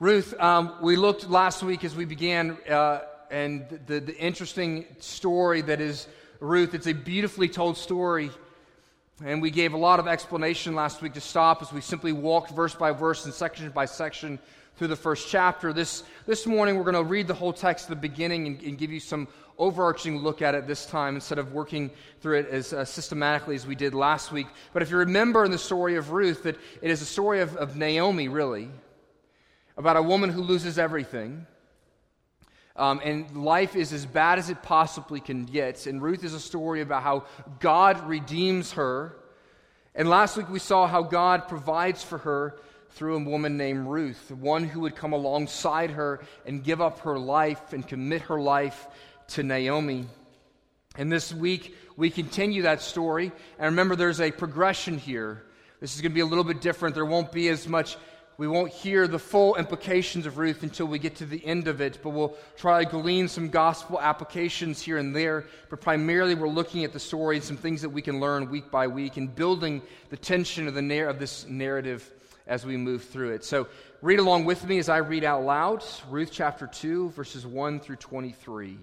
Ruth, um, we looked last week as we began, uh, and the, the interesting story that is Ruth. It's a beautifully told story. And we gave a lot of explanation last week to stop as we simply walked verse by verse and section by section through the first chapter. This, this morning, we're going to read the whole text at the beginning and, and give you some overarching look at it this time instead of working through it as uh, systematically as we did last week. But if you remember in the story of Ruth, that it is a story of, of Naomi, really about a woman who loses everything. Um, and life is as bad as it possibly can get. And Ruth is a story about how God redeems her. And last week we saw how God provides for her through a woman named Ruth, one who would come alongside her and give up her life and commit her life to Naomi. And this week we continue that story. And remember, there's a progression here. This is going to be a little bit different. There won't be as much we won't hear the full implications of Ruth until we get to the end of it, but we'll try to glean some gospel applications here and there. But primarily, we're looking at the story and some things that we can learn week by week and building the tension of, the narr- of this narrative as we move through it. So, read along with me as I read out loud Ruth chapter 2, verses 1 through 23.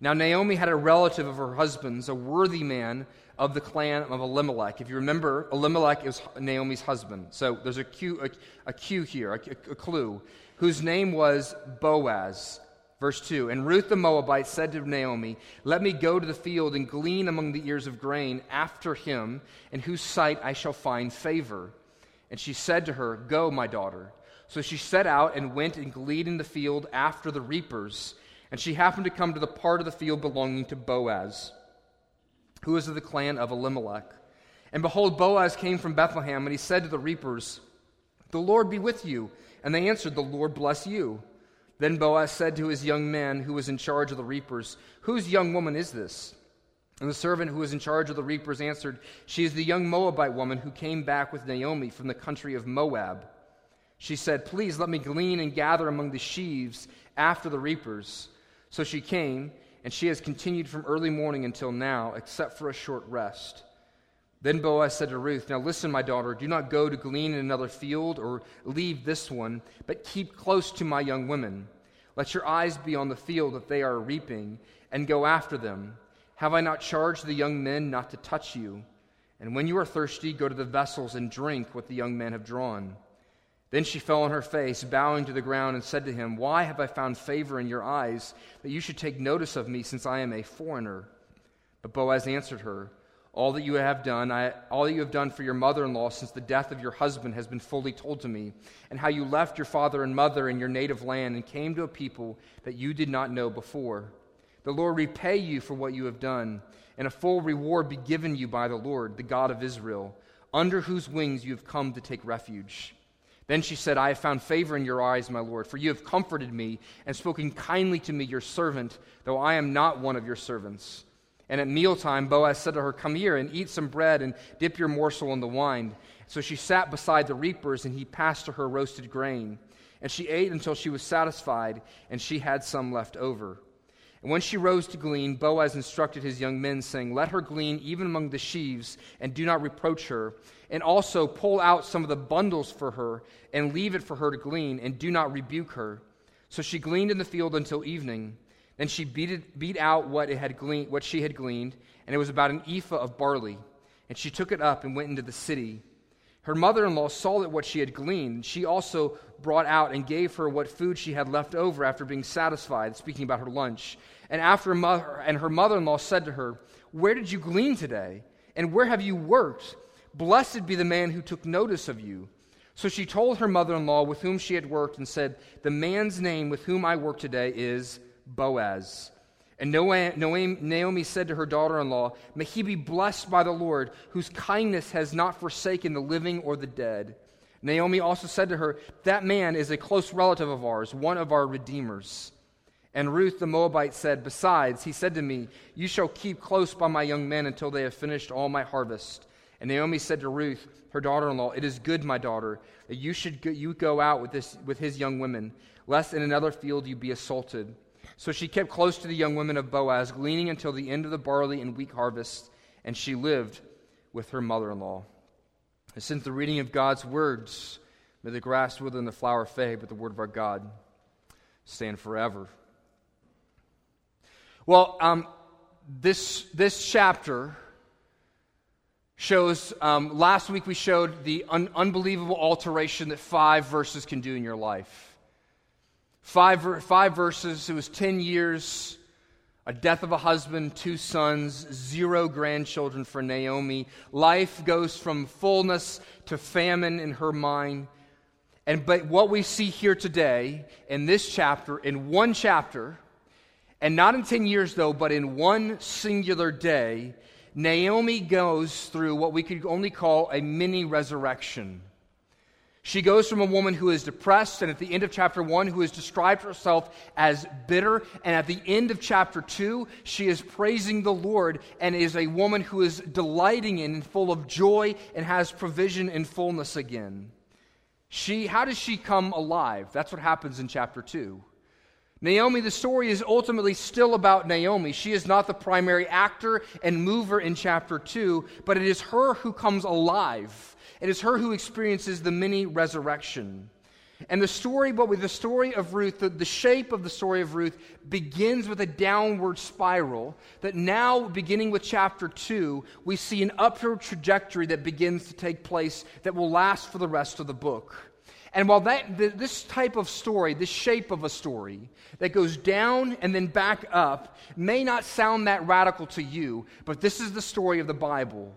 Now, Naomi had a relative of her husband's, a worthy man of the clan of Elimelech. If you remember, Elimelech is Naomi's husband. So there's a cue, a, a cue here, a, a clue, whose name was Boaz. Verse 2 And Ruth the Moabite said to Naomi, Let me go to the field and glean among the ears of grain after him, in whose sight I shall find favor. And she said to her, Go, my daughter. So she set out and went and gleaned in the field after the reapers. And she happened to come to the part of the field belonging to Boaz who was of the clan of Elimelech. And behold, Boaz came from Bethlehem, and he said to the reapers, The Lord be with you. And they answered, The Lord bless you. Then Boaz said to his young man who was in charge of the reapers, Whose young woman is this? And the servant who was in charge of the reapers answered, She is the young Moabite woman who came back with Naomi from the country of Moab. She said, Please let me glean and gather among the sheaves after the reapers. So she came and she has continued from early morning until now, except for a short rest. Then Boaz said to Ruth, Now listen, my daughter, do not go to glean in another field or leave this one, but keep close to my young women. Let your eyes be on the field that they are reaping, and go after them. Have I not charged the young men not to touch you? And when you are thirsty, go to the vessels and drink what the young men have drawn. Then she fell on her face, bowing to the ground, and said to him, Why have I found favor in your eyes, that you should take notice of me, since I am a foreigner? But Boaz answered her, All that you have done, I, all that you have done for your mother in law since the death of your husband has been fully told to me, and how you left your father and mother in your native land and came to a people that you did not know before. The Lord repay you for what you have done, and a full reward be given you by the Lord, the God of Israel, under whose wings you have come to take refuge. Then she said, I have found favor in your eyes, my Lord, for you have comforted me and spoken kindly to me, your servant, though I am not one of your servants. And at mealtime, Boaz said to her, Come here and eat some bread and dip your morsel in the wine. So she sat beside the reapers, and he passed to her roasted grain. And she ate until she was satisfied, and she had some left over. And when she rose to glean, Boaz instructed his young men, saying, Let her glean even among the sheaves, and do not reproach her. And also pull out some of the bundles for her, and leave it for her to glean, and do not rebuke her. So she gleaned in the field until evening. Then she beat, it, beat out what, it had gleaned, what she had gleaned, and it was about an ephah of barley. And she took it up and went into the city. Her mother in law saw that what she had gleaned. And she also brought out and gave her what food she had left over after being satisfied, speaking about her lunch. And after mother, and her mother-in-law said to her, "Where did you glean today? And where have you worked? Blessed be the man who took notice of you." So she told her mother-in-law with whom she had worked and said, "The man's name with whom I work today is Boaz." And Naomi said to her daughter in law, May he be blessed by the Lord, whose kindness has not forsaken the living or the dead. Naomi also said to her, That man is a close relative of ours, one of our redeemers. And Ruth the Moabite said, Besides, he said to me, You shall keep close by my young men until they have finished all my harvest. And Naomi said to Ruth, her daughter in law, It is good, my daughter, that you should go, you go out with, this, with his young women, lest in another field you be assaulted. So she kept close to the young women of Boaz, gleaning until the end of the barley and wheat harvest, and she lived with her mother in law. Since the reading of God's words, May the grass wither and the flower fade, but the word of our God stand forever. Well, um, this, this chapter shows, um, last week we showed the un- unbelievable alteration that five verses can do in your life. Five, five verses, it was 10 years, a death of a husband, two sons, zero grandchildren for Naomi. Life goes from fullness to famine in her mind. And but what we see here today in this chapter, in one chapter, and not in 10 years though, but in one singular day, Naomi goes through what we could only call a mini resurrection. She goes from a woman who is depressed, and at the end of chapter one, who has described herself as bitter, and at the end of chapter two, she is praising the Lord and is a woman who is delighting in and full of joy and has provision and fullness again. She, how does she come alive? That's what happens in chapter two. Naomi, the story is ultimately still about Naomi. She is not the primary actor and mover in chapter 2, but it is her who comes alive. It is her who experiences the mini resurrection. And the story, but with the story of Ruth, the, the, shape of the story of Ruth begins with a downward spiral. That now, beginning with chapter 2, we see an upward trajectory that begins to take place that will last for the rest of the book. And while that, this type of story, this shape of a story that goes down and then back up, may not sound that radical to you, but this is the story of the Bible.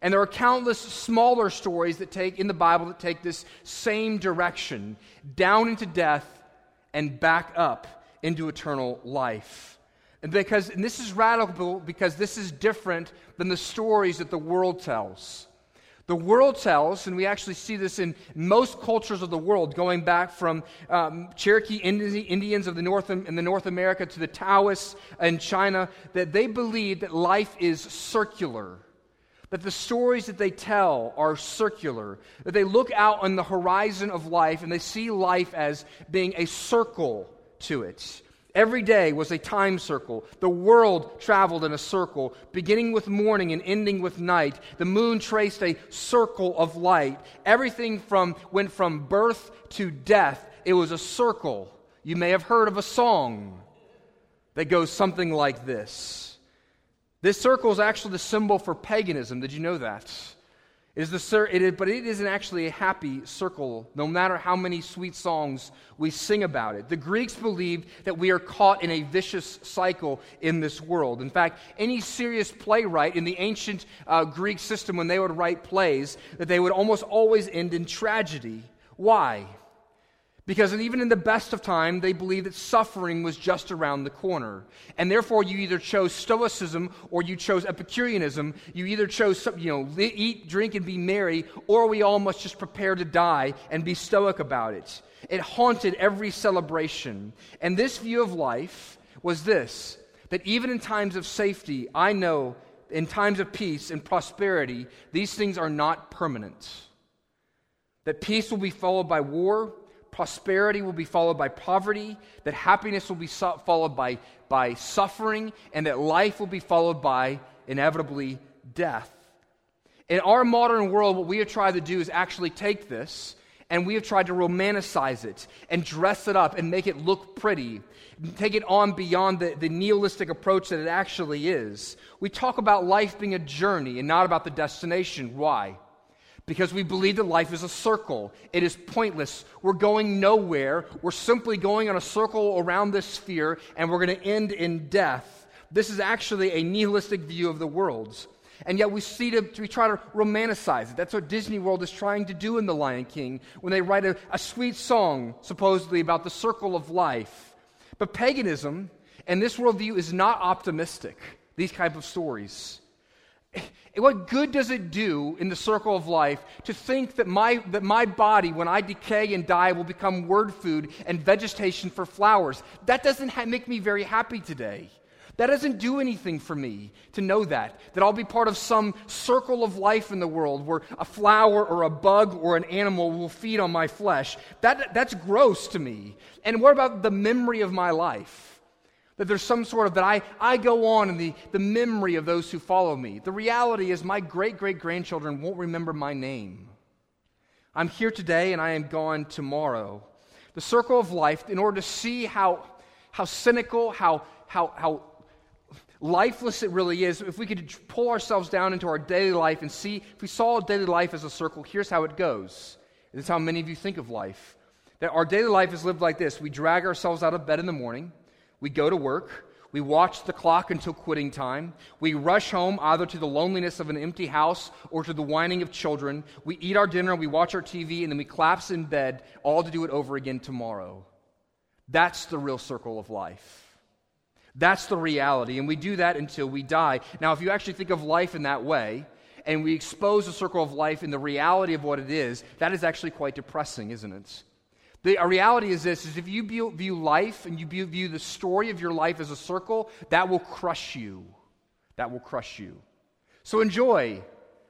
And there are countless smaller stories that take in the Bible that take this same direction, down into death and back up into eternal life. And because and this is radical because this is different than the stories that the world tells. The world tells, and we actually see this in most cultures of the world, going back from um, Cherokee Indians of the North in the North America to the Taoists in China, that they believe that life is circular, that the stories that they tell are circular, that they look out on the horizon of life and they see life as being a circle to it. Every day was a time circle. The world traveled in a circle, beginning with morning and ending with night. The moon traced a circle of light. Everything from, went from birth to death. It was a circle. You may have heard of a song that goes something like this. This circle is actually the symbol for paganism. Did you know that? It is the, it is, but it isn't actually a happy circle, no matter how many sweet songs we sing about it. The Greeks believed that we are caught in a vicious cycle in this world. In fact, any serious playwright in the ancient uh, Greek system, when they would write plays, that they would almost always end in tragedy. Why? Because even in the best of time, they believed that suffering was just around the corner. And therefore, you either chose Stoicism or you chose Epicureanism. You either chose, you know, eat, drink, and be merry, or we all must just prepare to die and be stoic about it. It haunted every celebration. And this view of life was this that even in times of safety, I know in times of peace and prosperity, these things are not permanent. That peace will be followed by war prosperity will be followed by poverty, that happiness will be so- followed by, by suffering, and that life will be followed by inevitably death. In our modern world, what we have tried to do is actually take this and we have tried to romanticize it and dress it up and make it look pretty, take it on beyond the, the nihilistic approach that it actually is. We talk about life being a journey and not about the destination. Why? Because we believe that life is a circle. It is pointless. We're going nowhere. We're simply going on a circle around this sphere, and we're going to end in death. This is actually a nihilistic view of the world. And yet we see to, we try to romanticize it. That's what Disney World is trying to do in The Lion King when they write a, a sweet song, supposedly, about the circle of life. But paganism and this worldview is not optimistic, these type of stories. What good does it do in the circle of life to think that my, that my body, when I decay and die, will become word food and vegetation for flowers? That doesn't ha- make me very happy today. That doesn't do anything for me to know that, that I'll be part of some circle of life in the world where a flower or a bug or an animal will feed on my flesh. That, that's gross to me. And what about the memory of my life? That there's some sort of that I, I go on in the, the memory of those who follow me. The reality is, my great great grandchildren won't remember my name. I'm here today and I am gone tomorrow. The circle of life, in order to see how, how cynical, how, how, how lifeless it really is, if we could pull ourselves down into our daily life and see, if we saw daily life as a circle, here's how it goes. This is how many of you think of life. That our daily life is lived like this we drag ourselves out of bed in the morning, we go to work, we watch the clock until quitting time. We rush home either to the loneliness of an empty house or to the whining of children. We eat our dinner, we watch our TV, and then we collapse in bed, all to do it over again tomorrow. That's the real circle of life. That's the reality, and we do that until we die. Now, if you actually think of life in that way, and we expose the circle of life in the reality of what it is, that is actually quite depressing, isn't it? The reality is this is if you view, view life and you view, view the story of your life as a circle, that will crush you. That will crush you. So enjoy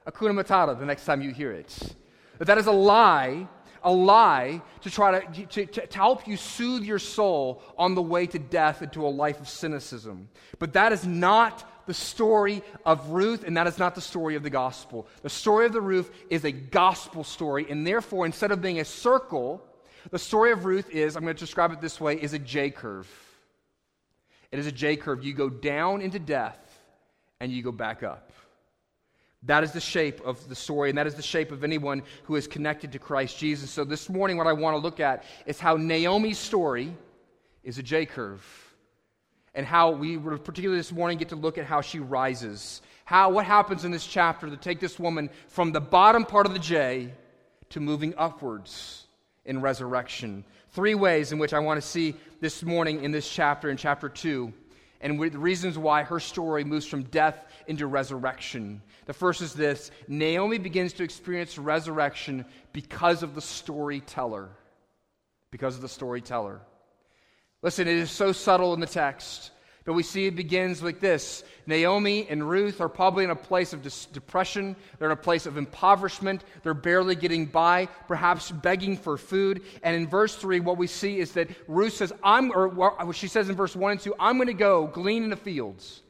Hakuna Matata the next time you hear it. But that is a lie, a lie to try to, to, to, to help you soothe your soul on the way to death into a life of cynicism. But that is not the story of Ruth, and that is not the story of the gospel. The story of the Ruth is a gospel story, and therefore, instead of being a circle, the story of Ruth is, I'm going to describe it this way, is a J curve. It is a J curve. You go down into death and you go back up. That is the shape of the story, and that is the shape of anyone who is connected to Christ Jesus. So, this morning, what I want to look at is how Naomi's story is a J curve, and how we, particularly this morning, get to look at how she rises. How, what happens in this chapter to take this woman from the bottom part of the J to moving upwards in resurrection. Three ways in which I want to see this morning in this chapter, in chapter 2, and the reasons why her story moves from death into resurrection. The first is this Naomi begins to experience resurrection because of the storyteller. Because of the storyteller. Listen, it is so subtle in the text. But we see it begins like this Naomi and Ruth are probably in a place of dis- depression. They're in a place of impoverishment. They're barely getting by, perhaps begging for food. And in verse 3, what we see is that Ruth says, I'm, or she says in verse 1 and 2, I'm going to go glean in the fields.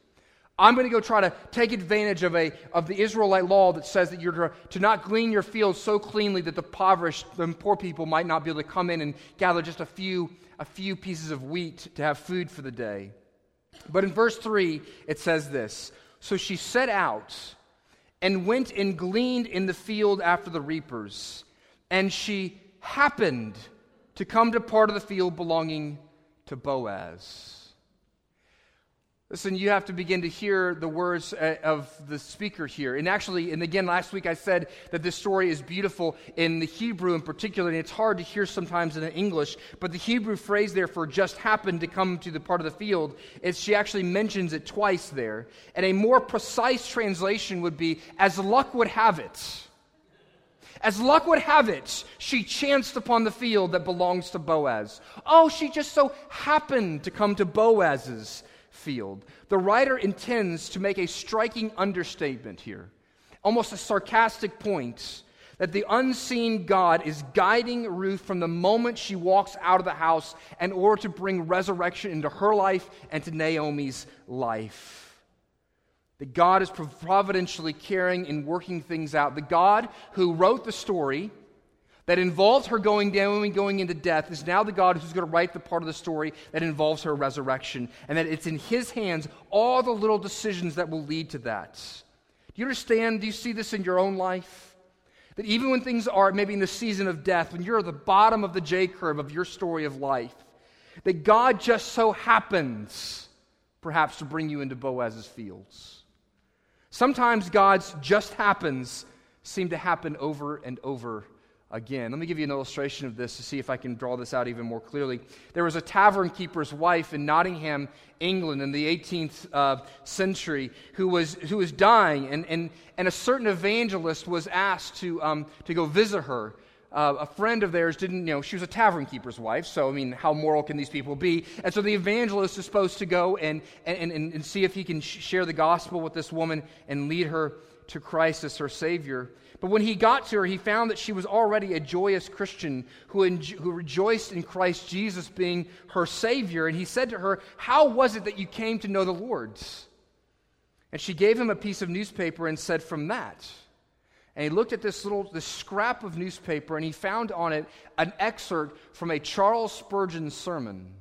I'm going to go try to take advantage of, a, of the Israelite law that says that you're to, not glean your fields so cleanly that the impoverished, the poor people might not be able to come in and gather just a few, a few pieces of wheat to have food for the day. But in verse 3, it says this So she set out and went and gleaned in the field after the reapers, and she happened to come to part of the field belonging to Boaz. Listen, you have to begin to hear the words uh, of the speaker here. And actually, and again, last week I said that this story is beautiful in the Hebrew in particular, and it's hard to hear sometimes in the English. But the Hebrew phrase there for just happened to come to the part of the field is she actually mentions it twice there. And a more precise translation would be, as luck would have it. As luck would have it, she chanced upon the field that belongs to Boaz. Oh, she just so happened to come to Boaz's field. The writer intends to make a striking understatement here, almost a sarcastic point that the unseen God is guiding Ruth from the moment she walks out of the house in order to bring resurrection into her life and to Naomi's life. That God is providentially caring and working things out. The God who wrote the story that involves her going down and going into death is now the God who's going to write the part of the story that involves her resurrection. And that it's in his hands all the little decisions that will lead to that. Do you understand? Do you see this in your own life? That even when things are maybe in the season of death, when you're at the bottom of the J curve of your story of life, that God just so happens perhaps to bring you into Boaz's fields. Sometimes God's just happens seem to happen over and over again. Let me give you an illustration of this to see if I can draw this out even more clearly. There was a tavern keeper's wife in Nottingham, England, in the 18th uh, century who was, who was dying, and, and, and a certain evangelist was asked to, um, to go visit her. Uh, a friend of theirs didn't, you know, she was a tavern keeper's wife, so, I mean, how moral can these people be? And so the evangelist is supposed to go and, and, and, and see if he can sh- share the gospel with this woman and lead her to Christ as her Savior. But when he got to her, he found that she was already a joyous Christian who, enjo- who rejoiced in Christ Jesus being her Savior. And he said to her, How was it that you came to know the Lord? And she gave him a piece of newspaper and said, From that. and he looked at this little this scrap of newspaper and he found on it an excerpt from a Charles Spurgeon sermon.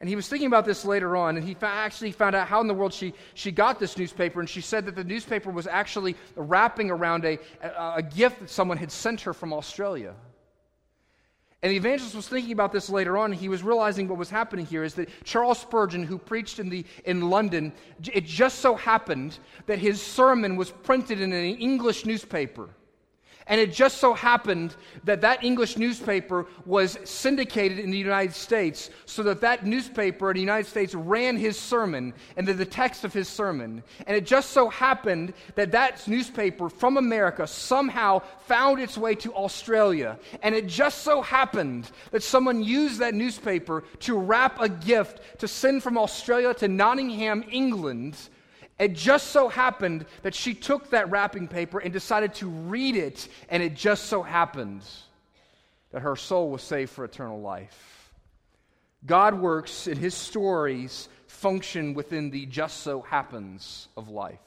And he was thinking about this later on, and he actually found out how in the world she, she got this newspaper. And she said that the newspaper was actually wrapping around a, a, a gift that someone had sent her from Australia. And the evangelist was thinking about this later on. He was realizing what was happening here is that Charles Spurgeon, who preached in, the, in London, it just so happened that his sermon was printed in an English newspaper. And it just so happened that that English newspaper was syndicated in the United States, so that that newspaper in the United States ran his sermon and the, text of his sermon. And it just so happened that that newspaper from America somehow found its way to Australia. And it just so happened that someone used that newspaper to wrap a gift to send from Australia to Nottingham, England it just so happened that she took that wrapping paper and decided to read it, and it just so happened that her soul was saved for eternal life. God works in his stories function within the just so happens of life.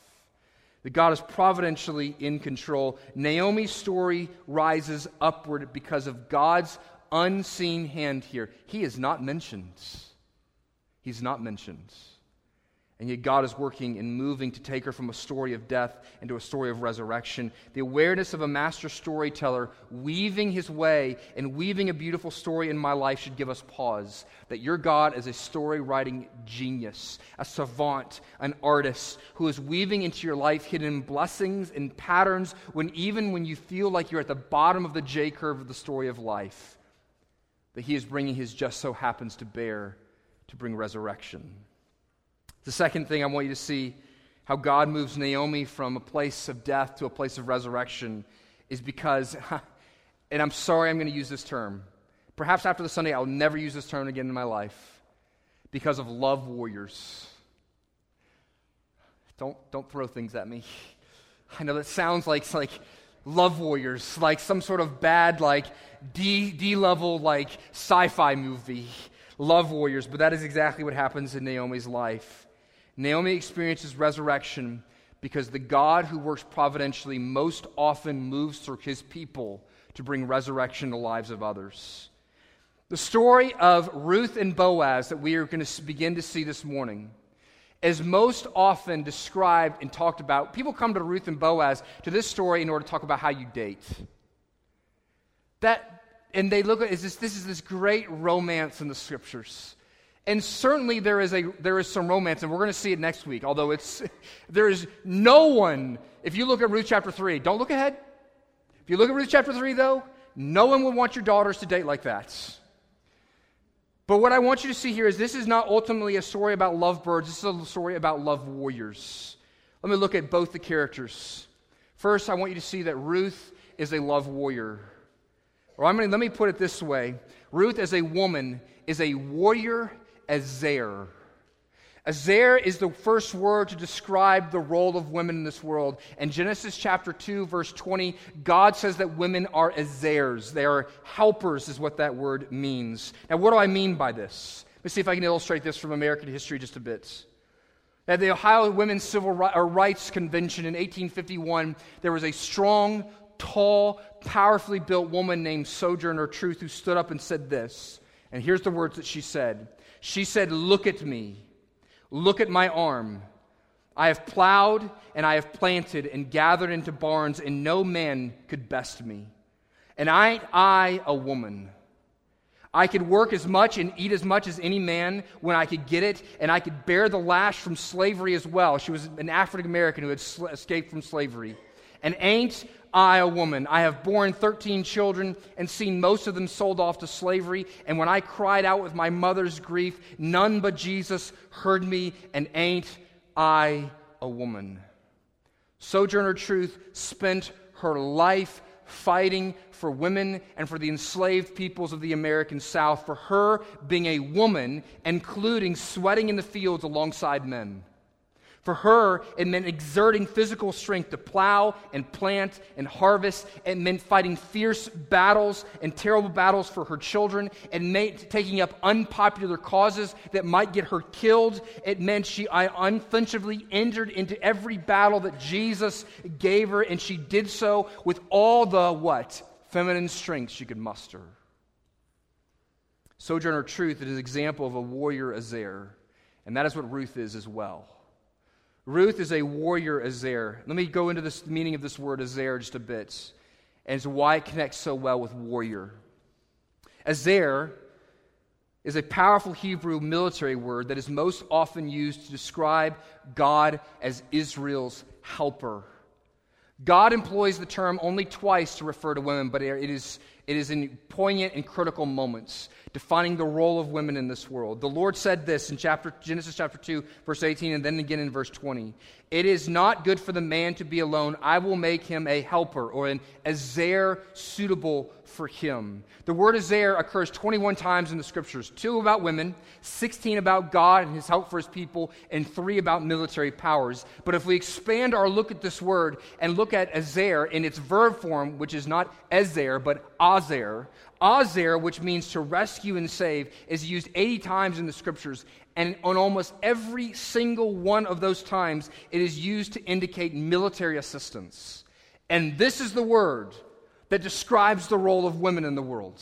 That God is providentially in control. Naomi's story rises upward because of God's unseen hand here. He is not mentioned. He's not mentioned. And yet, God is working and moving to take her from a story of death into a story of resurrection. The awareness of a master storyteller weaving his way and weaving a beautiful story in my life should give us pause. That your God is a story writing genius, a savant, an artist who is weaving into your life hidden blessings and patterns when even when you feel like you're at the bottom of the J curve of the story of life, that he is bringing his just so happens to bear to bring resurrection. The second thing I want you to see how God moves Naomi from a place of death to a place of resurrection is because, and I'm sorry I'm going to use this term. Perhaps after the Sunday, I'll never use this term again in my life because of love warriors. Don't, don't throw things at me. I know that sounds like, like love warriors, like some sort of bad, like D, D level, like sci fi movie. Love warriors, but that is exactly what happens in Naomi's life. Naomi experiences resurrection because the God who works providentially most often moves through his people to bring resurrection to lives of others. The story of Ruth and Boaz that we are going to begin to see this morning is most often described and talked about. People come to Ruth and Boaz to this story in order to talk about how you date. That, and they look at is this, this is this great romance in the scriptures. And certainly there is, a, there is some romance, and we're going to see it next week, although it's, there is no one, if you look at Ruth chapter 3, don't look ahead. If you look at Ruth chapter 3, though, no one would want your daughters to date like that. But what I want you to see here is this is not ultimately a story about lovebirds, this is a story about love warriors. Let me look at both the characters. First, I want you to see that Ruth is a love warrior. Or I'm to, let me put it this way Ruth, as a woman, is a warrior Ezer. Ezer is the first word to describe the role of women in this world. In Genesis chapter 2, verse 20, God says that women are Ezers. They are helpers, is what that word means. Now, what do I mean by this? Let's see if I can illustrate this from American history just a bit. At the Ohio Women's Civil uh, Rights Convention in 1851, there was a strong, tall, powerfully built woman named Sojourner Truth who stood up and said this. And here's the words that she said she said, Look at me. Look at my arm. I have plowed and I have planted and gathered into barns, and no man could best me. And I, I, a woman, I could work as much and eat as much as any man when I could get it, and I could bear the lash from slavery as well. She was an African American who had sl- escaped from slavery. And ain't I a woman? I have borne 13 children and seen most of them sold off to slavery. And when I cried out with my mother's grief, none but Jesus heard me, and ain't I a woman? Sojourner Truth spent her life fighting for women and for the enslaved peoples of the American South, for her being a woman, including sweating in the fields alongside men For her, it meant exerting physical strength to plow and plant and harvest. It meant fighting fierce battles and terrible battles for her children. It meant taking up unpopular causes that might get her killed. It meant she unflinchingly entered into every battle that Jesus gave her, and she did so with all the what? Feminine strength she could muster. Sojourner Truth is an example of a warrior Ezer, and that is what Ruth is as well. Ruth is a warrior Ezer. Let me go into this, the meaning of this word Ezer just a bit and why it connects so well with warrior. Ezer is a powerful Hebrew military word that is most often used to describe God as Israel's helper. God employs the term only twice to refer to women, but it is, it is in poignant and critical moments defining the role of women in this world. The Lord said this in chapter, Genesis chapter 2, verse 18, and then again in verse 20. It is not good for the man to be alone. I will make him a helper or an azair suitable for him. The word azair occurs 21 times in the scriptures two about women, 16 about God and his help for his people, and three about military powers. But if we expand our look at this word and look at azair in its verb form, which is not Ezer, but Azer, Azer, which means to rescue and save, is used 80 times in the scriptures. And on almost every single one of those times, it is used to indicate military assistance. And this is the word that describes the role of women in the world.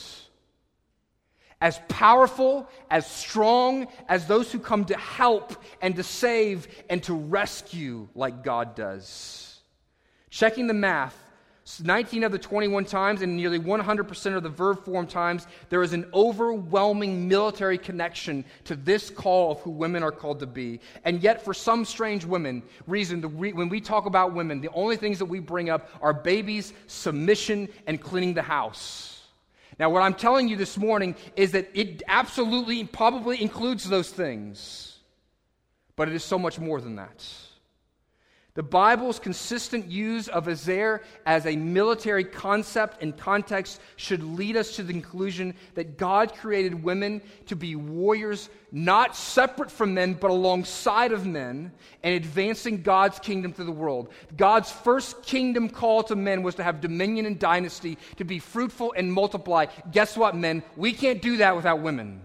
As powerful, as strong as those who come to help and to save and to rescue like God does. Checking the math, 19 of the 21 times, and nearly 100% of the verb form times, there is an overwhelming military connection to this call of who women are called to be. And yet, for some strange women, reason, re- when we talk about women, the only things that we bring up are babies, submission, and cleaning the house. Now, what I'm telling you this morning is that it absolutely, probably includes those things, but it is so much more than that. The Bible's consistent use of Azair as a military concept and context should lead us to the conclusion that God created women to be warriors, not separate from men, but alongside of men, and advancing God's kingdom to the world. God's first kingdom call to men was to have dominion and dynasty, to be fruitful and multiply. Guess what, men? We can't do that without women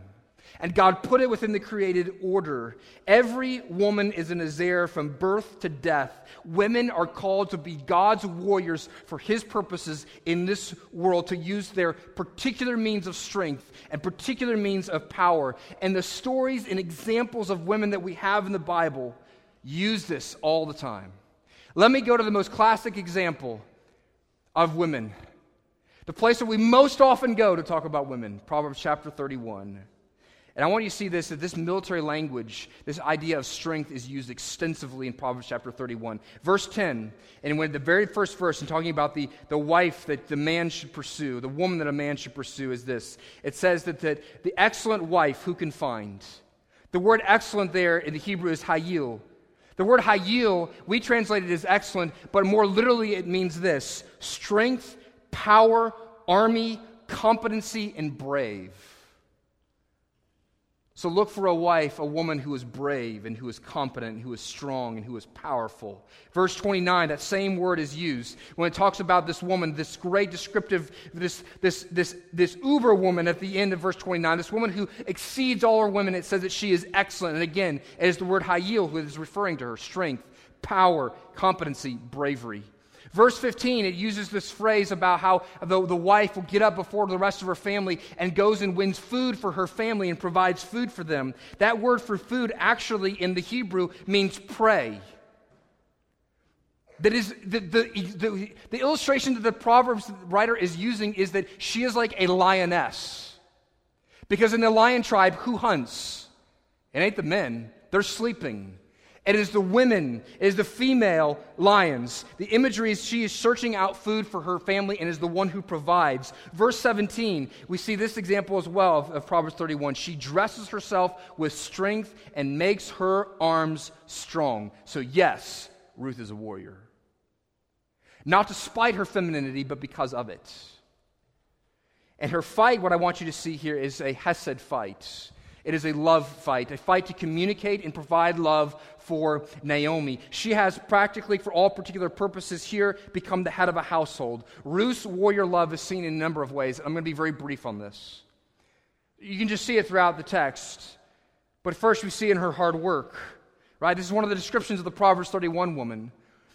and God put it within the created order. Every woman is an Ezer from birth to death. Women are called to be God's warriors for His purposes in this world, to use their particular means of strength and particular means of power. And the stories and examples of women that we have in the Bible use this all the time. Let me go to the most classic example of women. The place that we most often go to talk about women, Proverbs chapter 31. And I want you to see this that this military language, this idea of strength, is used extensively in Proverbs chapter 31. Verse 10, and when the very first verse, in talking about the, the wife that the man should pursue, the woman that a man should pursue, is this it says that, that the excellent wife who can find. The word excellent there in the Hebrew is hayil. The word hayil, we translate it as excellent, but more literally it means this strength, power, army, competency, and brave. So look for a wife, a woman who is brave and who is competent, and who is strong and who is powerful. Verse 29, that same word is used when it talks about this woman, this great descriptive, this, this, this, this uber woman at the end of verse 29, this woman who exceeds all her women. It says that she is excellent. And again, it is the word hayil who is referring to her strength, power, competency, bravery. Verse 15, it uses this phrase about how the, the wife will get up before the rest of her family and goes and wins food for her family and provides food for them. That word for food actually in the Hebrew means prey. That is, the, the, the, the illustration that the Proverbs writer is using is that she is like a lioness. Because in the lion tribe, who hunts? It ain't the men, they're sleeping. It is the women, it is the female lions. The imagery is she is searching out food for her family and is the one who provides. Verse 17, we see this example as well of, of, Proverbs 31. She dresses herself with strength and makes her arms strong. So, yes, Ruth is a warrior. Not despite her femininity, but because of it. And her fight, what I want you to see here, is a Hesed fight. It is a love fight, a fight to communicate and provide love for Naomi. She has practically, for all particular purposes here, become the head of a household. Ruth's warrior love is seen in a number of ways. I'm going to be very brief on this. You can just see it throughout the text. But first, we see in her hard work, right? This is one of the descriptions of the Proverbs 31 woman.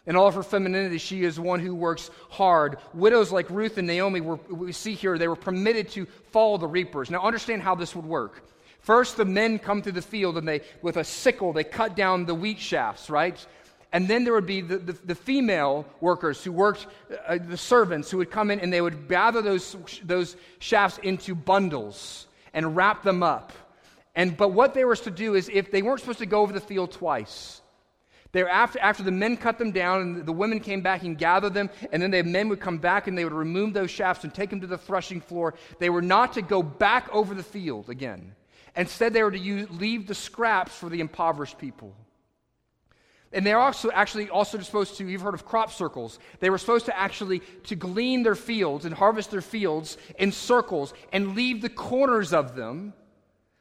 In all of her femininity, she is one who works hard. Widows like Ruth and Naomi, were, we see here, they were permitted to follow the reapers. Now, understand how this would work. First, the men come through the field and they, with a sickle, they cut down the wheat shafts, right? And then there would be the, the, the female workers who worked, uh, the servants who would come in and they would gather those, those shafts into bundles and wrap them up. And, but what they were supposed to do is if they weren't supposed to go over the field twice, they after, after the men cut them down and the women came back and gathered them, and then the men would come back and they would remove those shafts and take them to the threshing floor. They were not to go back over the field again. Instead, they were to use, leave the scraps for the impoverished people. And they're also actually also supposed to, you've heard of crop circles. They were supposed to actually to glean their fields and harvest their fields in circles and leave the corners of them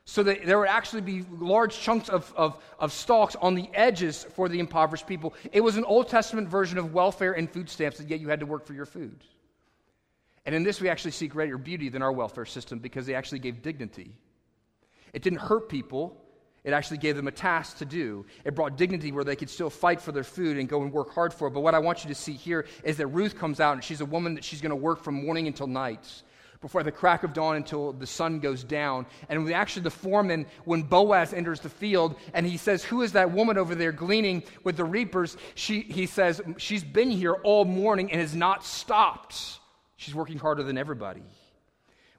so that there would actually be large chunks of, of, of stalks on the edges for the impoverished people. It was an Old Testament version of welfare and food stamps, and yet you had to work for your food. And in this, we actually see greater beauty than our welfare system because they actually gave dignity it didn't hurt people. It actually gave them a task to do. It brought dignity where they could still fight for their food and go and work hard for it. But what I want you to see here is that Ruth comes out and she's a woman that she's going to work from morning until night, before the crack of dawn until the sun goes down. And we actually, the foreman, when Boaz enters the field and he says, Who is that woman over there gleaning with the reapers? She, he says, She's been here all morning and has not stopped. She's working harder than everybody.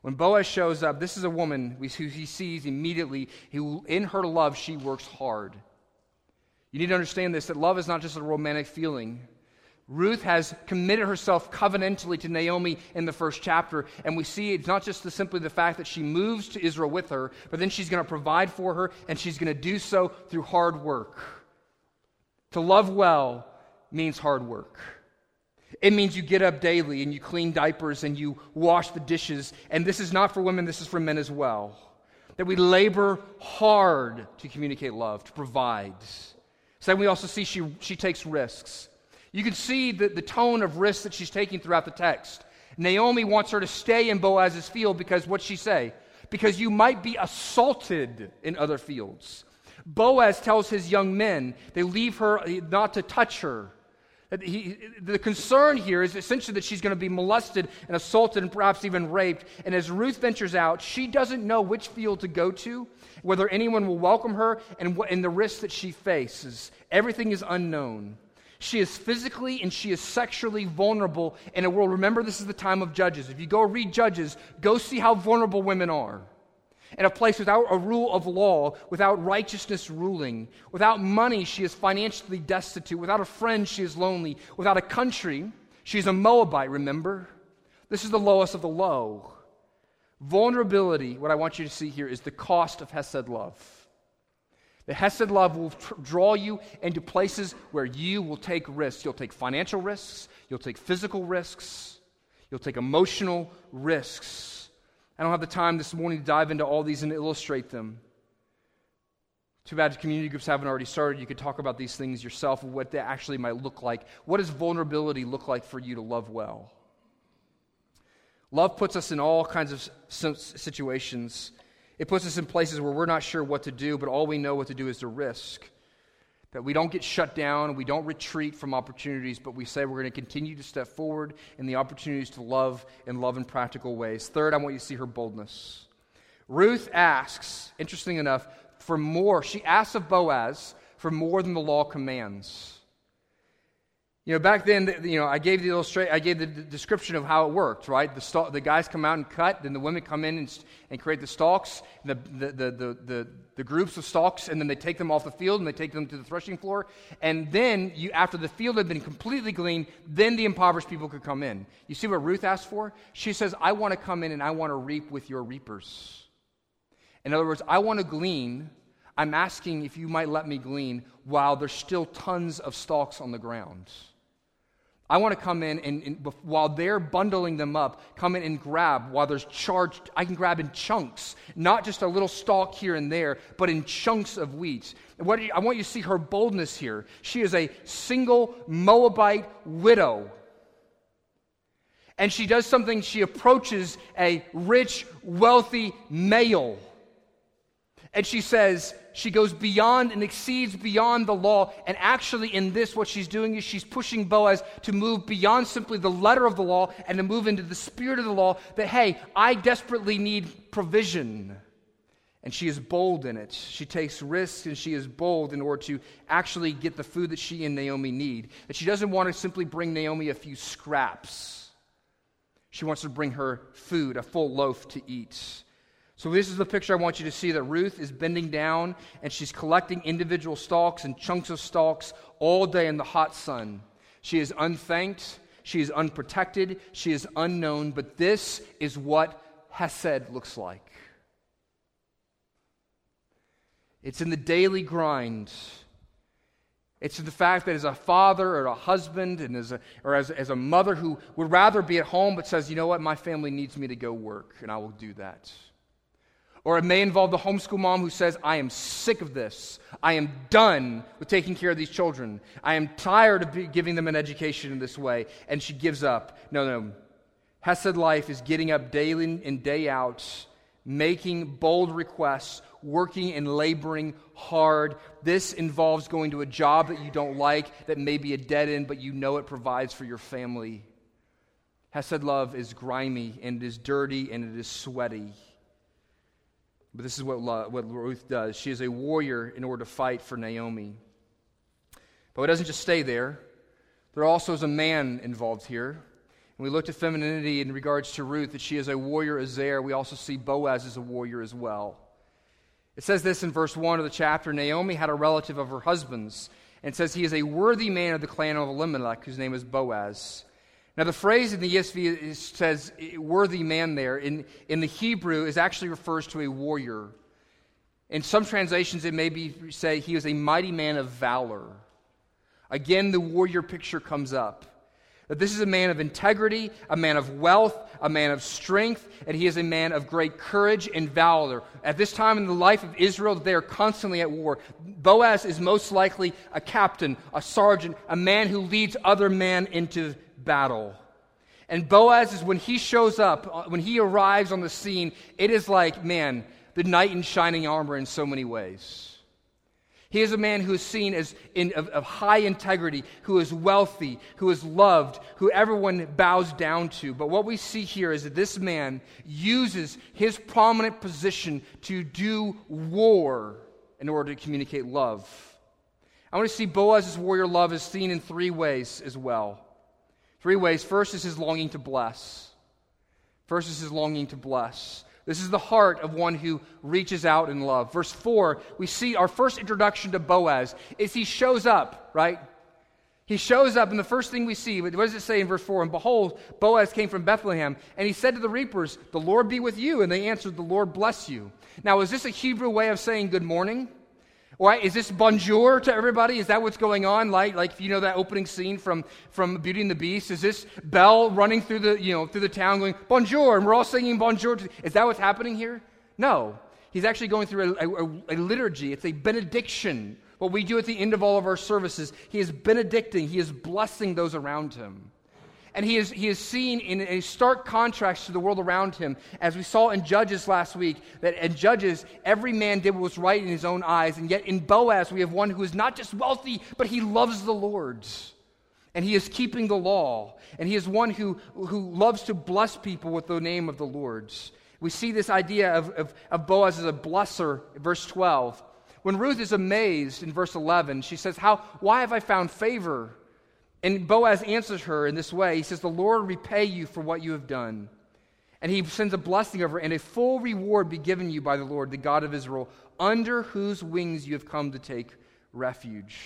When Boaz shows up, this is a woman who he sees immediately, who in her love, she works hard. You need to understand this that love is not just a romantic feeling. Ruth has committed herself covenantally to Naomi in the first chapter, and we see it's not just the, simply the fact that she moves to Israel with her, but then she's going to provide for her, and she's going to do so through hard work. To love well means hard work. It means you get up daily and you clean diapers and you wash the dishes. And this is not for women, this is for men as well. That we labor hard to communicate love, to provide. So then we also see she, she takes risks. You can see the, the tone of risk that she's taking throughout the text. Naomi wants her to stay in Boaz's field because what she say? Because you might be assaulted in other fields. Boaz tells his young men they leave her not to touch her he, the concern here is essentially that she's going to be molested and assaulted and perhaps even raped. And as Ruth ventures out, she doesn't know which field to go to, whether anyone will welcome her, and, and the risks that she faces. Everything is unknown. She is physically and she is sexually vulnerable in a world. Remember, this is the time of Judges. If you go read Judges, go see how vulnerable women are in a place without a rule of law, without righteousness ruling. Without money, she is financially destitute. Without a friend, she is lonely. Without a country, she is a Moabite, remember? This is the lowest of the low. Vulnerability, what I want you to see here, is the cost of Hesed love. The Hesed love will tr- draw you into places where you will take risks. You'll take financial risks, you'll take physical risks, you'll take emotional risks. I don't have the time this morning to dive into all these and illustrate them. Too bad community groups haven't already started. You could talk about these things yourself, what they actually might look like. What does vulnerability look like for you to love well? Love puts us in all kinds of situations. It puts us in places where we're not sure what to do, but all we know what to do is to risk. That we don't get shut down, we don't retreat from opportunities, but we say we're going to continue to step forward in the opportunities to love and love in practical ways. Third, I want you to see her boldness. Ruth asks, interesting enough, for more. She asks of Boaz for more than the law commands. You know, back then, you know, I gave the illustrate, I gave the description of how it worked, right? The, stalk, the guys come out and cut, then the women come in and, and create the stalks, the, the, the, the, the, the groups of stalks, and then they take them off the field and they take them to the threshing floor. And then, you, after the field had been completely gleaned, then the impoverished people could come in. You see what Ruth asked for? She says, I want to come in and I want to reap with your reapers. In other words, I want to glean. I'm asking if you might let me glean while there's still tons of stalks on the ground. I want to come in and, and, while they're bundling them up, come in and grab while there's charged. I can grab in chunks, not just a little stalk here and there, but in chunks of wheat. What you, I want you to see her boldness here. She is a single Moabite widow. And she does something, she approaches a rich, wealthy male. And she says, she goes beyond and exceeds beyond the law. And actually, in this, what she's doing is she's pushing Boaz to move beyond simply the letter of the law and to move into the spirit of the law that, hey, I desperately need provision. And she is bold in it. She takes risks and she is bold in order to actually get the food that she and Naomi need. That she doesn't want to simply bring Naomi a few scraps. She wants to bring her food, a full loaf to eat. So, this is the picture I want you to see that Ruth is bending down and she's collecting individual stalks and chunks of stalks all day in the hot sun. She is unthanked, she is unprotected, she is unknown, but this is what Hesed looks like. It's in the daily grind. It's in the fact that as a father or a husband and as a, or as, as a mother who would rather be at home but says, you know what, my family needs me to go work and I will do that. Or it may involve the homeschool mom who says, I am sick of this. I am done with taking care of these children. I am tired of giving them an education in this way. And she gives up. No, no. Hesed life is getting up day in and day out, making bold requests, working and laboring hard. This involves going to a job that you don't like, that may be a dead end, but you know it provides for your family. Hesed love is grimy and it is dirty and it is sweaty. But this is what, what Ruth does. She is a warrior in order to fight for Naomi. But it doesn't just stay there, there also is a man involved here. And we looked at femininity in regards to Ruth, that she is a warrior as there. We also see Boaz as a warrior as well. It says this in verse 1 of the chapter Naomi had a relative of her husband's, and says he is a worthy man of the clan of Elimelech, whose name is Boaz. Now, the phrase in the ESV says worthy man there. In, in the Hebrew, is actually refers to a warrior. In some translations, it may be say he was a mighty man of valor. Again, the warrior picture comes up. That this is a man of integrity, a man of wealth, a man of strength, and he is a man of great courage and valor. At this time in the life of Israel, they are constantly at war. Boaz is most likely a captain, a sergeant, a man who leads other men into battle. And Boaz is when he shows up, uh, when he arrives on the scene, it is like, man, the knight in shining armor in so many ways. He is a man who is seen as in, of, of, high integrity, who is wealthy, who is loved, who everyone bows down to. But what we see here is that this man uses his prominent position to do war in order to communicate love. I want to see Boaz's warrior love is seen in three ways as well. Three ways. First is his longing to bless. First is his longing to bless. This is the heart of one who reaches out in love. Verse 4, we see our first introduction to Boaz is he shows up, right? He shows up, and the first thing we see, what does it say in verse 4? And behold, Boaz came from Bethlehem, and he said to the reapers, The Lord be with you. And they answered, The Lord bless you. Now, is this a Hebrew way of saying good morning? Right? Is this bonjour to everybody? Is that what's going on? Like, like if you know that opening scene from, from Beauty and the Beast, is this Belle running through the, you know, through the town going, bonjour, and we're all singing bonjour? Is that what's happening here? No. He's actually going through a, a, a liturgy. It's a benediction. What we do at the end of all of our services, he is benedicting, he is blessing those around him. And he is, he is seen in a stark contrast to the world around him. As we saw in Judges last week, that in Judges, every man did what was right in his own eyes. And yet in Boaz, we have one who is not just wealthy, but he loves the Lord's And he is keeping the law. And he is one who, who loves to bless people with the name of the Lord's. We see this idea of, of, of Boaz as a blesser, verse 12. When Ruth is amazed in verse 11, she says, How, Why have I found favor? And Boaz answers her in this way He says, The Lord repay you for what you have done. And he sends a blessing over, and a full reward be given you by the Lord, the God of Israel, under whose wings you have come to take refuge.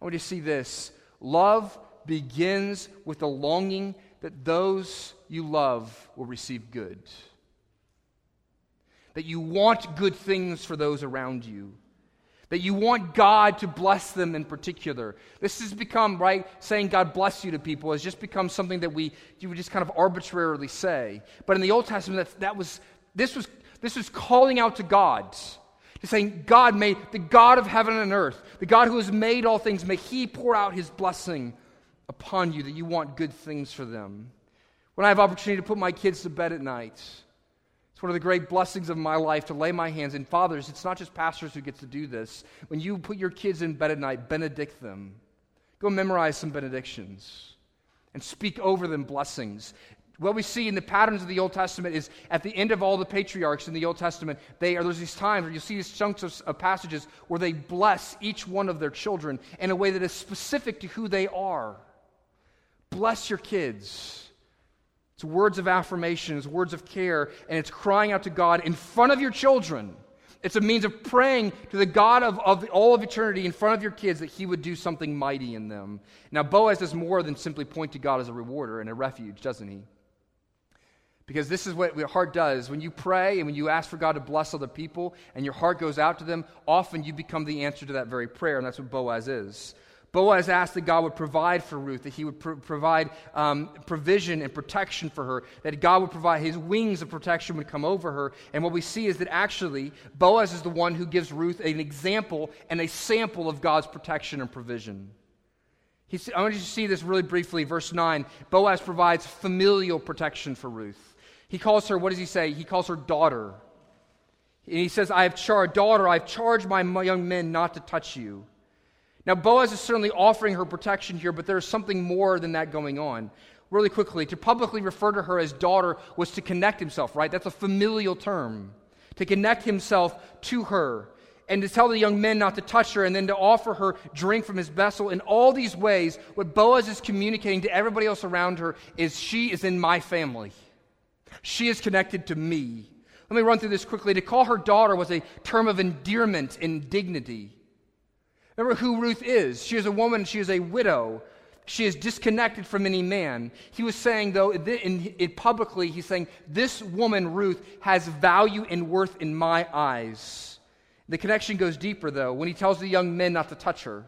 I want you to see this. Love begins with the longing that those you love will receive good. That you want good things for those around you That you want God to bless them in particular. This has become, right, saying God bless you to people has just become something that we you would just kind of arbitrarily say. But in the Old Testament, that, that was this was this was calling out to God. To saying, God made the God of heaven and earth, the God who has made all things, may He pour out His blessing upon you that you want good things for them. When I have opportunity to put my kids to bed at night, it's one of the great blessings of my life to lay my hands in. Fathers, it's not just pastors who get to do this. When you put your kids in bed at night, benedict them. Go memorize some benedictions and speak over them blessings. What we see in the patterns of the Old Testament is at the end of all the patriarchs in the Old Testament, they are, there's these times where you see these chunks of, of passages where they bless each one of their children in a way that is specific to who they are. Bless your kids. It's words of affirmation, it's words of care, and it's crying out to God in front of your children. It's a means of praying to the God of, of all of eternity in front of your kids that He would do something mighty in them. Now, Boaz does more than simply point to God as a rewarder and a refuge, doesn't he? Because this is what your heart does. When you pray and when you ask for God to bless other people and your heart goes out to them, often you become the answer to that very prayer, and that's what Boaz is. Boaz asked that God would provide for Ruth, that he would provide um, provision and protection for her, that God would provide his wings of protection would come over her. And what we see is that actually, Boaz is the one who gives Ruth an example and a sample of God's protection and provision. He's, I want you to see this really briefly. Verse 9 Boaz provides familial protection for Ruth. He calls her, what does he say? He calls her daughter. And he says, I have charged, daughter, I've charged my young men not to touch you. Now, Boaz is certainly offering her protection here, but there's something more than that going on. Really quickly, to publicly refer to her as daughter was to connect himself, right? That's a familial term. To connect himself to her and to tell the young men not to touch her and then to offer her drink from his vessel. In all these ways, what Boaz is communicating to everybody else around her is she is in my family. She is connected to me. Let me run through this quickly. To call her daughter was a term of endearment and dignity. Remember who Ruth is. She is a woman, she is a widow. She is disconnected from any man. He was saying, though, in, in, publicly, he's saying, This woman, Ruth, has value and worth in my eyes. The connection goes deeper, though, when he tells the young men not to touch her.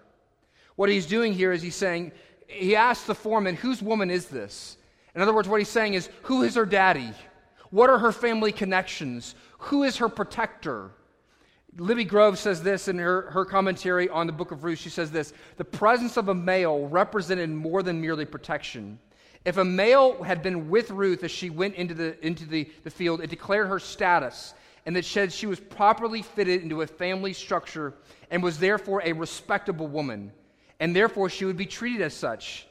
What he's doing here is he's saying, He asks the foreman, Whose woman is this? In other words, what he's saying is, Who is her daddy? What are her family connections? Who is her protector? Libby Grove says this in her, her commentary on the book of Ruth. She says this The presence of a male represented more than merely protection. If a male had been with Ruth as she went into the, into the, the field, it declared her status and that said she was properly fitted into a family structure and was therefore a respectable woman, and therefore she would be treated as such.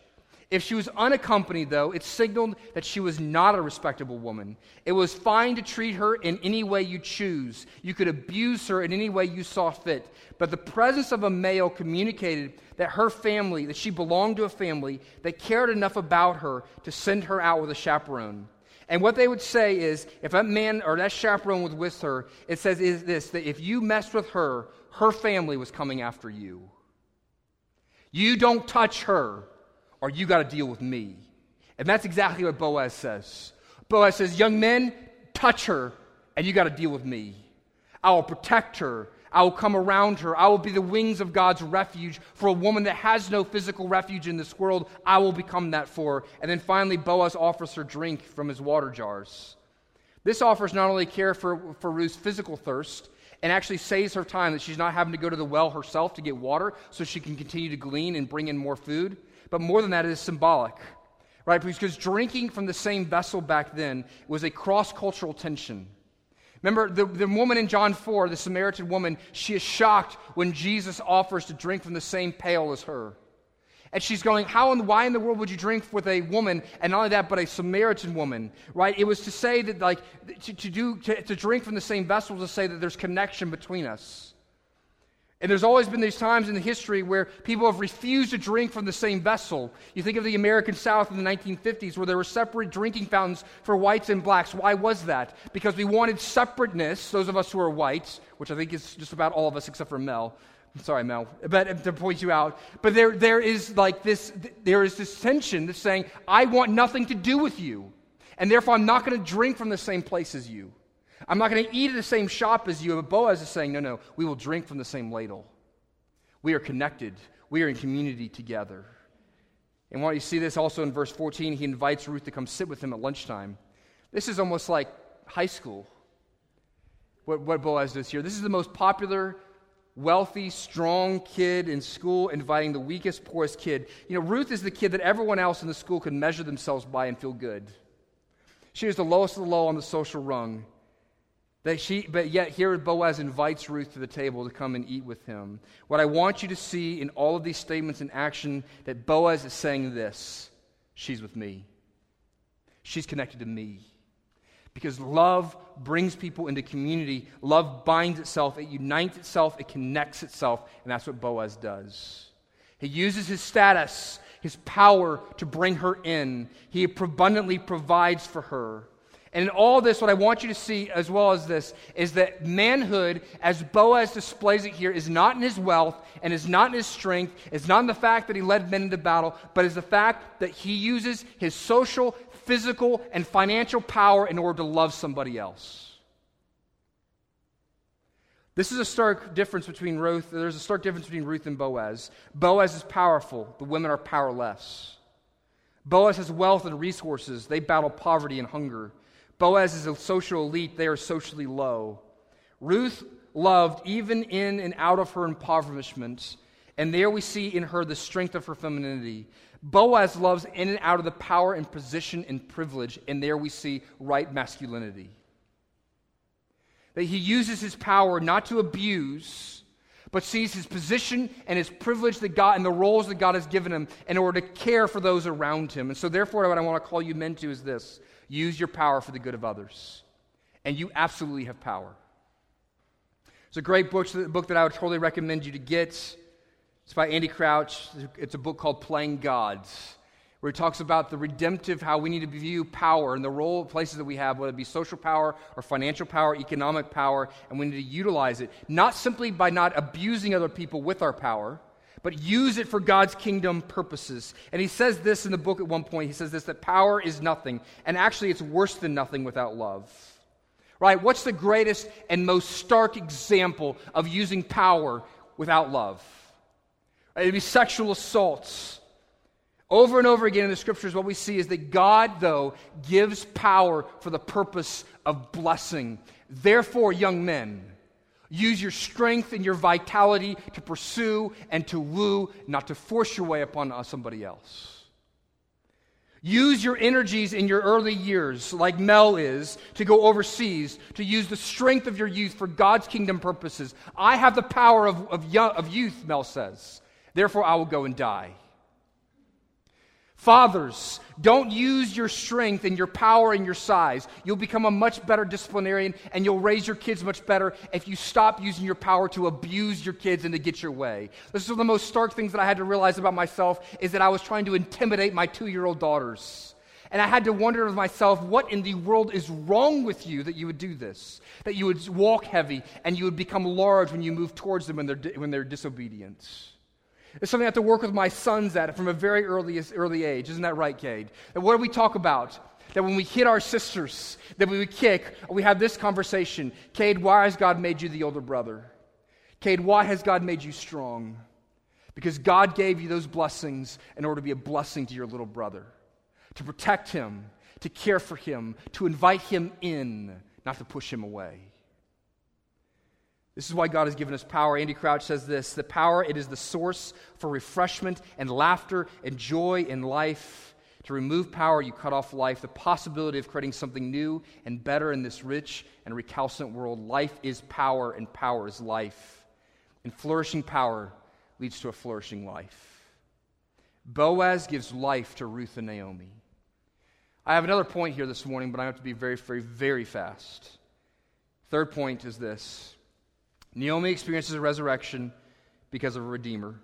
If she was unaccompanied, though, it signaled that she was not a respectable woman. It was fine to treat her in any way you choose. You could abuse her in any way you saw fit. But the presence of a male communicated that her family, that she belonged to a family that cared enough about her to send her out with a chaperone. And what they would say is, if that man or that chaperone was with her, it says is this that if you messed with her, her family was coming after you. You don't touch her or you got to deal with me. And that's exactly what Boaz says. Boaz says, Young men, touch her, and you got to deal with me. I will protect her. I will come around her. I will be the wings of God's refuge for a woman that has no physical refuge in this world. I will become that for her. And then finally, Boaz offers her drink from his water jars. This offers not only care for, for Ruth's physical thirst, and actually saves her time that she's not having to go to the well herself to get water so she can continue to glean and bring in more food. But more than that, it is symbolic, right? Because drinking from the same vessel back then was a cross cultural tension. Remember, the, the woman in John 4, the Samaritan woman, she is shocked when Jesus offers to drink from the same pail as her. And she's going, How and why in the world would you drink with a woman, and not only that, but a Samaritan woman, right? It was to say that, like, to, to do, to, to drink from the same vessel to say that there's connection between us. And there's always been these times in the history where people have refused to drink from the same vessel. You think of the American South in the 1950s where there were separate drinking fountains for whites and blacks. Why was that? Because we wanted separateness, those of us who are whites, which I think is just about all of us except for Mel. Sorry, Mel, but to point you out. But there, there is like this, there is this tension that's saying, I want nothing to do with you. And therefore, I'm not going to drink from the same place as you. I'm not going to eat at the same shop as you. But Boaz is saying, no, no, we will drink from the same ladle. We are connected, we are in community together. And while you see this also in verse 14, he invites Ruth to come sit with him at lunchtime. This is almost like high school, what, what Boaz does here. This is the most popular, wealthy, strong kid in school inviting the weakest, poorest kid. You know, Ruth is the kid that everyone else in the school could measure themselves by and feel good. She is the lowest of the low on the social rung. That she, but yet here Boaz invites Ruth to the table to come and eat with him. What I want you to see in all of these statements and action that Boaz is saying this she's with me. She's connected to me. Because love brings people into community. Love binds itself, it unites itself, it connects itself, and that's what Boaz does. He uses his status, his power to bring her in. He abundantly provides for her. And in all this, what I want you to see, as well as this, is that manhood, as Boaz displays it here, is not in his wealth and is not in his strength, is not in the fact that he led men into battle, but is the fact that he uses his social, physical, and financial power in order to love somebody else. This is a stark difference between Ruth. There's a stark difference between Ruth and Boaz. Boaz is powerful, the women are powerless. Boaz has wealth and resources, they battle poverty and hunger. Boaz is a social elite, they are socially low. Ruth loved even in and out of her impoverishment, and there we see in her the strength of her femininity. Boaz loves in and out of the power and position and privilege, and there we see right masculinity. That he uses his power not to abuse, but sees his position and his privilege that God and the roles that God has given him in order to care for those around him. And so, therefore, what I want to call you men to is this Use your power for the good of others. And you absolutely have power. It's a great book, book that I would totally recommend you to get. It's by Andy Crouch. It's a book called Playing Gods, where he talks about the redemptive, how we need to view power and the role places that we have, whether it be social power or financial power, economic power, and we need to utilize it, not simply by not abusing other people with our power, but use it for God's kingdom purposes. And he says this in the book at one point. He says this that power is nothing. And actually, it's worse than nothing without love. Right? What's the greatest and most stark example of using power without love? It'd be sexual assaults. Over and over again in the scriptures, what we see is that God, though, gives power for the purpose of blessing. Therefore, young men, Use your strength and your vitality to pursue and to woo, not to force your way upon uh, somebody else. Use your energies in your early years, like Mel is, to go overseas, to use the strength of your youth for God's kingdom purposes. I have the power of, of, young, of youth, Mel says. Therefore, I will go and die. Fathers, don't use your strength and your power and your size. You'll become a much better disciplinarian and you'll raise your kids much better if you stop using your power to abuse your kids and to get your way. This is one of the most stark things that I had to realize about myself is that I was trying to intimidate my two year old daughters. And I had to wonder to myself, what in the world is wrong with you that you would do this? That you would walk heavy and you would become large when you move towards them when they're, when they're disobedient. It's something I have to work with my sons at from a very early, early age. Isn't that right, Cade? And what do we talk about? That when we hit our sisters, that we would kick, we have this conversation. Cade, why has God made you the older brother? Cade, why has God made you strong? Because God gave you those blessings in order to be a blessing to your little brother, to protect him, to care for him, to invite him in, not to push him away. This is why God has given us power. Andy Crouch says this the power, it is the source for refreshment and laughter and joy in life. To remove power, you cut off life, the possibility of creating something new and better in this rich and recalcitrant world. Life is power, and power is life. And flourishing power leads to a flourishing life. Boaz gives life to Ruth and Naomi. I have another point here this morning, but I have to be very, very, very fast. Third point is this Naomi experiences a resurrection because of a redeemer.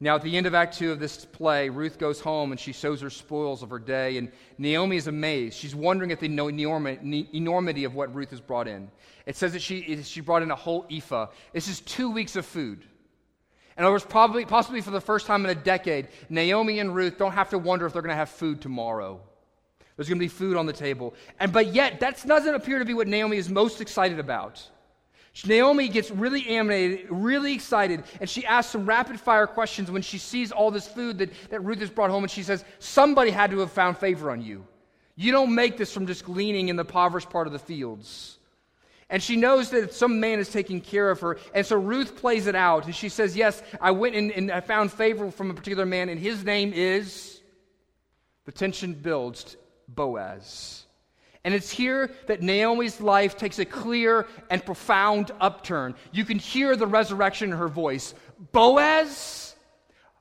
Now, at the end of Act 2 of this play, Ruth goes home and she shows her spoils of her day, and Naomi is amazed. She's wondering at the enormity of what Ruth has brought in. It says that she, she brought in a whole ephah. This is two weeks of food. And it was probably, possibly for the first time in a decade, Naomi and Ruth don't have to wonder if they're going to have food tomorrow. There's going to be food on the table. And, but yet, that doesn't appear to be what Naomi is most excited about. Naomi gets really animated, really excited, and she asks some rapid fire questions when she sees all this food that, that Ruth has brought home. And she says, Somebody had to have found favor on you. You don't make this from just gleaning in the impoverished part of the fields. And she knows that some man is taking care of her. And so Ruth plays it out. And she says, Yes, I went and, and I found favor from a particular man, and his name is. The tension builds Boaz. And it's here that Naomi's life takes a clear and profound upturn. You can hear the resurrection in her voice. Boaz?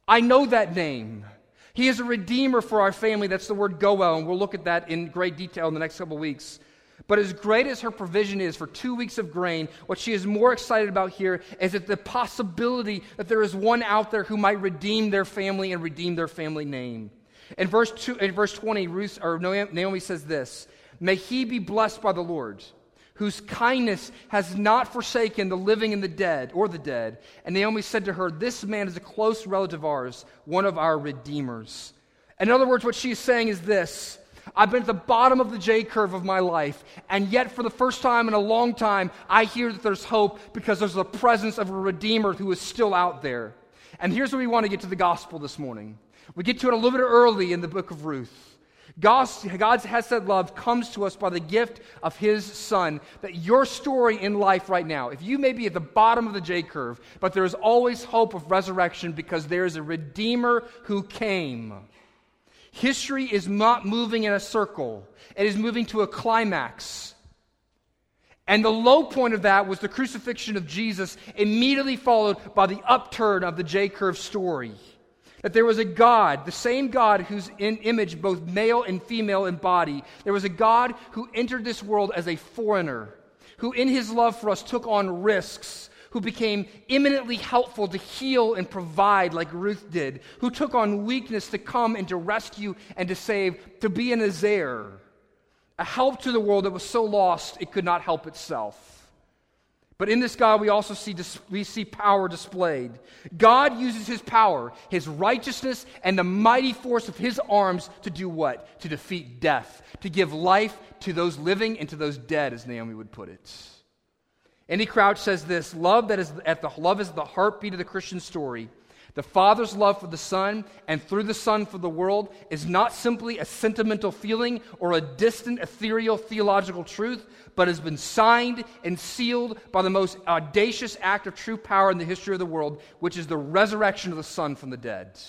I know that name. He is a redeemer for our family. That's the word Goel, and we'll look at that in great detail in the next couple weeks. But as great as her provision is for two weeks of grain, what she is more excited about here is that the possibility that there is one out there who might redeem their family and redeem their family name. In verse, two, in verse 20, Ruth, or Naomi says this May he be blessed by the Lord, whose kindness has not forsaken the living and the dead, or the dead. And Naomi said to her, This man is a close relative of ours, one of our redeemers. In other words, what she's saying is this I've been at the bottom of the J curve of my life, and yet for the first time in a long time, I hear that there's hope because there's the presence of a Redeemer who is still out there. And here's where we want to get to the gospel this morning. We get to it a little bit early in the book of Ruth. God's, God's Hesed love comes to us by the gift of His Son. That your story in life right now, if you may be at the bottom of the J curve, but there is always hope of resurrection because there is a Redeemer who came. History is not moving in a circle, it is moving to a climax. And the low point of that was the crucifixion of Jesus, immediately followed by the upturn of the J curve story that there was a God, the same God whose in image both male and female in body, there was a God who entered this world as a foreigner, who in his love for us took on risks, who became eminently helpful to heal and provide like Ruth did, who took on weakness to come and to rescue and to save, to be an ezer, a help to the world that was so lost it could not help itself. But in this God, we also see, we see power displayed. God uses his power, his righteousness, and the mighty force of his arms to do what? To defeat death, to give life to those living and to those dead, as Naomi would put it. Andy Crouch says this love that is at the love is the heartbeat of the Christian story. The Father's love for the Son and through the Son for the world is not simply a sentimental feeling or a distant ethereal theological truth, but has been signed and sealed by the most audacious act of true power in the history of the world, which is the resurrection of the Son from the dead.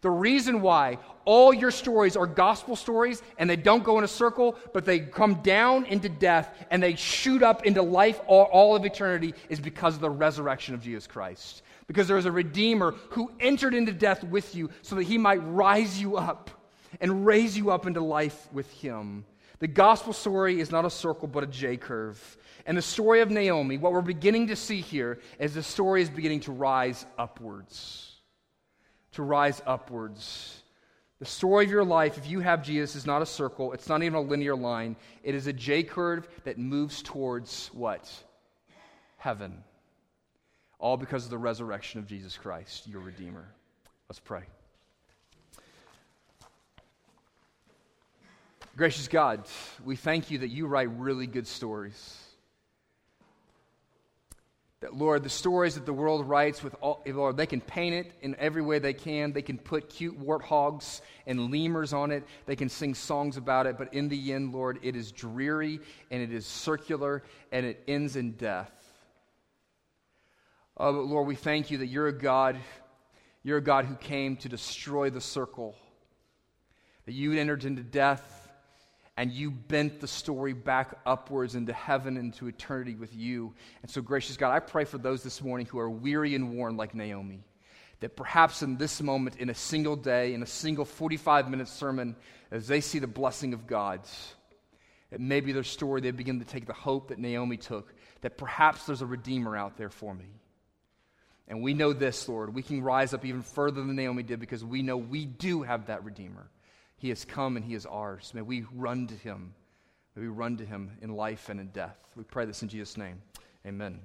The reason why all your stories are gospel stories and they don't go in a circle, but they come down into death and they shoot up into life all, all of eternity is because of the resurrection of Jesus Christ because there is a Redeemer who entered into death with you so that he might rise you up and raise you up into life with him. The gospel story is not a circle, but a J curve. And the story of Naomi, what we're beginning to see here is the story is beginning to rise upwards. To rise upwards. The story of your life, if you have Jesus, is not a circle. It's not even a linear line. It is a J curve that moves towards what? Heaven. All because of the resurrection of Jesus Christ, your Redeemer. Let's pray. Gracious God, we thank you that you write really good stories. That, Lord, the stories that the world writes with all, Lord, they can paint it in every way they can. They can put cute warthogs and lemurs on it. They can sing songs about it. But in the end, Lord, it is dreary and it is circular and it ends in death. Oh, but Lord, we thank you that you're a God, you're a God who came to destroy the circle, that you entered into death and you bent the story back upwards into heaven into eternity with you. And so, gracious God, I pray for those this morning who are weary and worn like Naomi, that perhaps in this moment, in a single day, in a single 45 minute sermon, as they see the blessing of God, that maybe their story, they begin to take the hope that Naomi took, that perhaps there's a Redeemer out there for me. And we know this, Lord. We can rise up even further than Naomi did because we know we do have that Redeemer. He has come and He is ours. May we run to Him. May we run to Him in life and in death. We pray this in Jesus' name. Amen.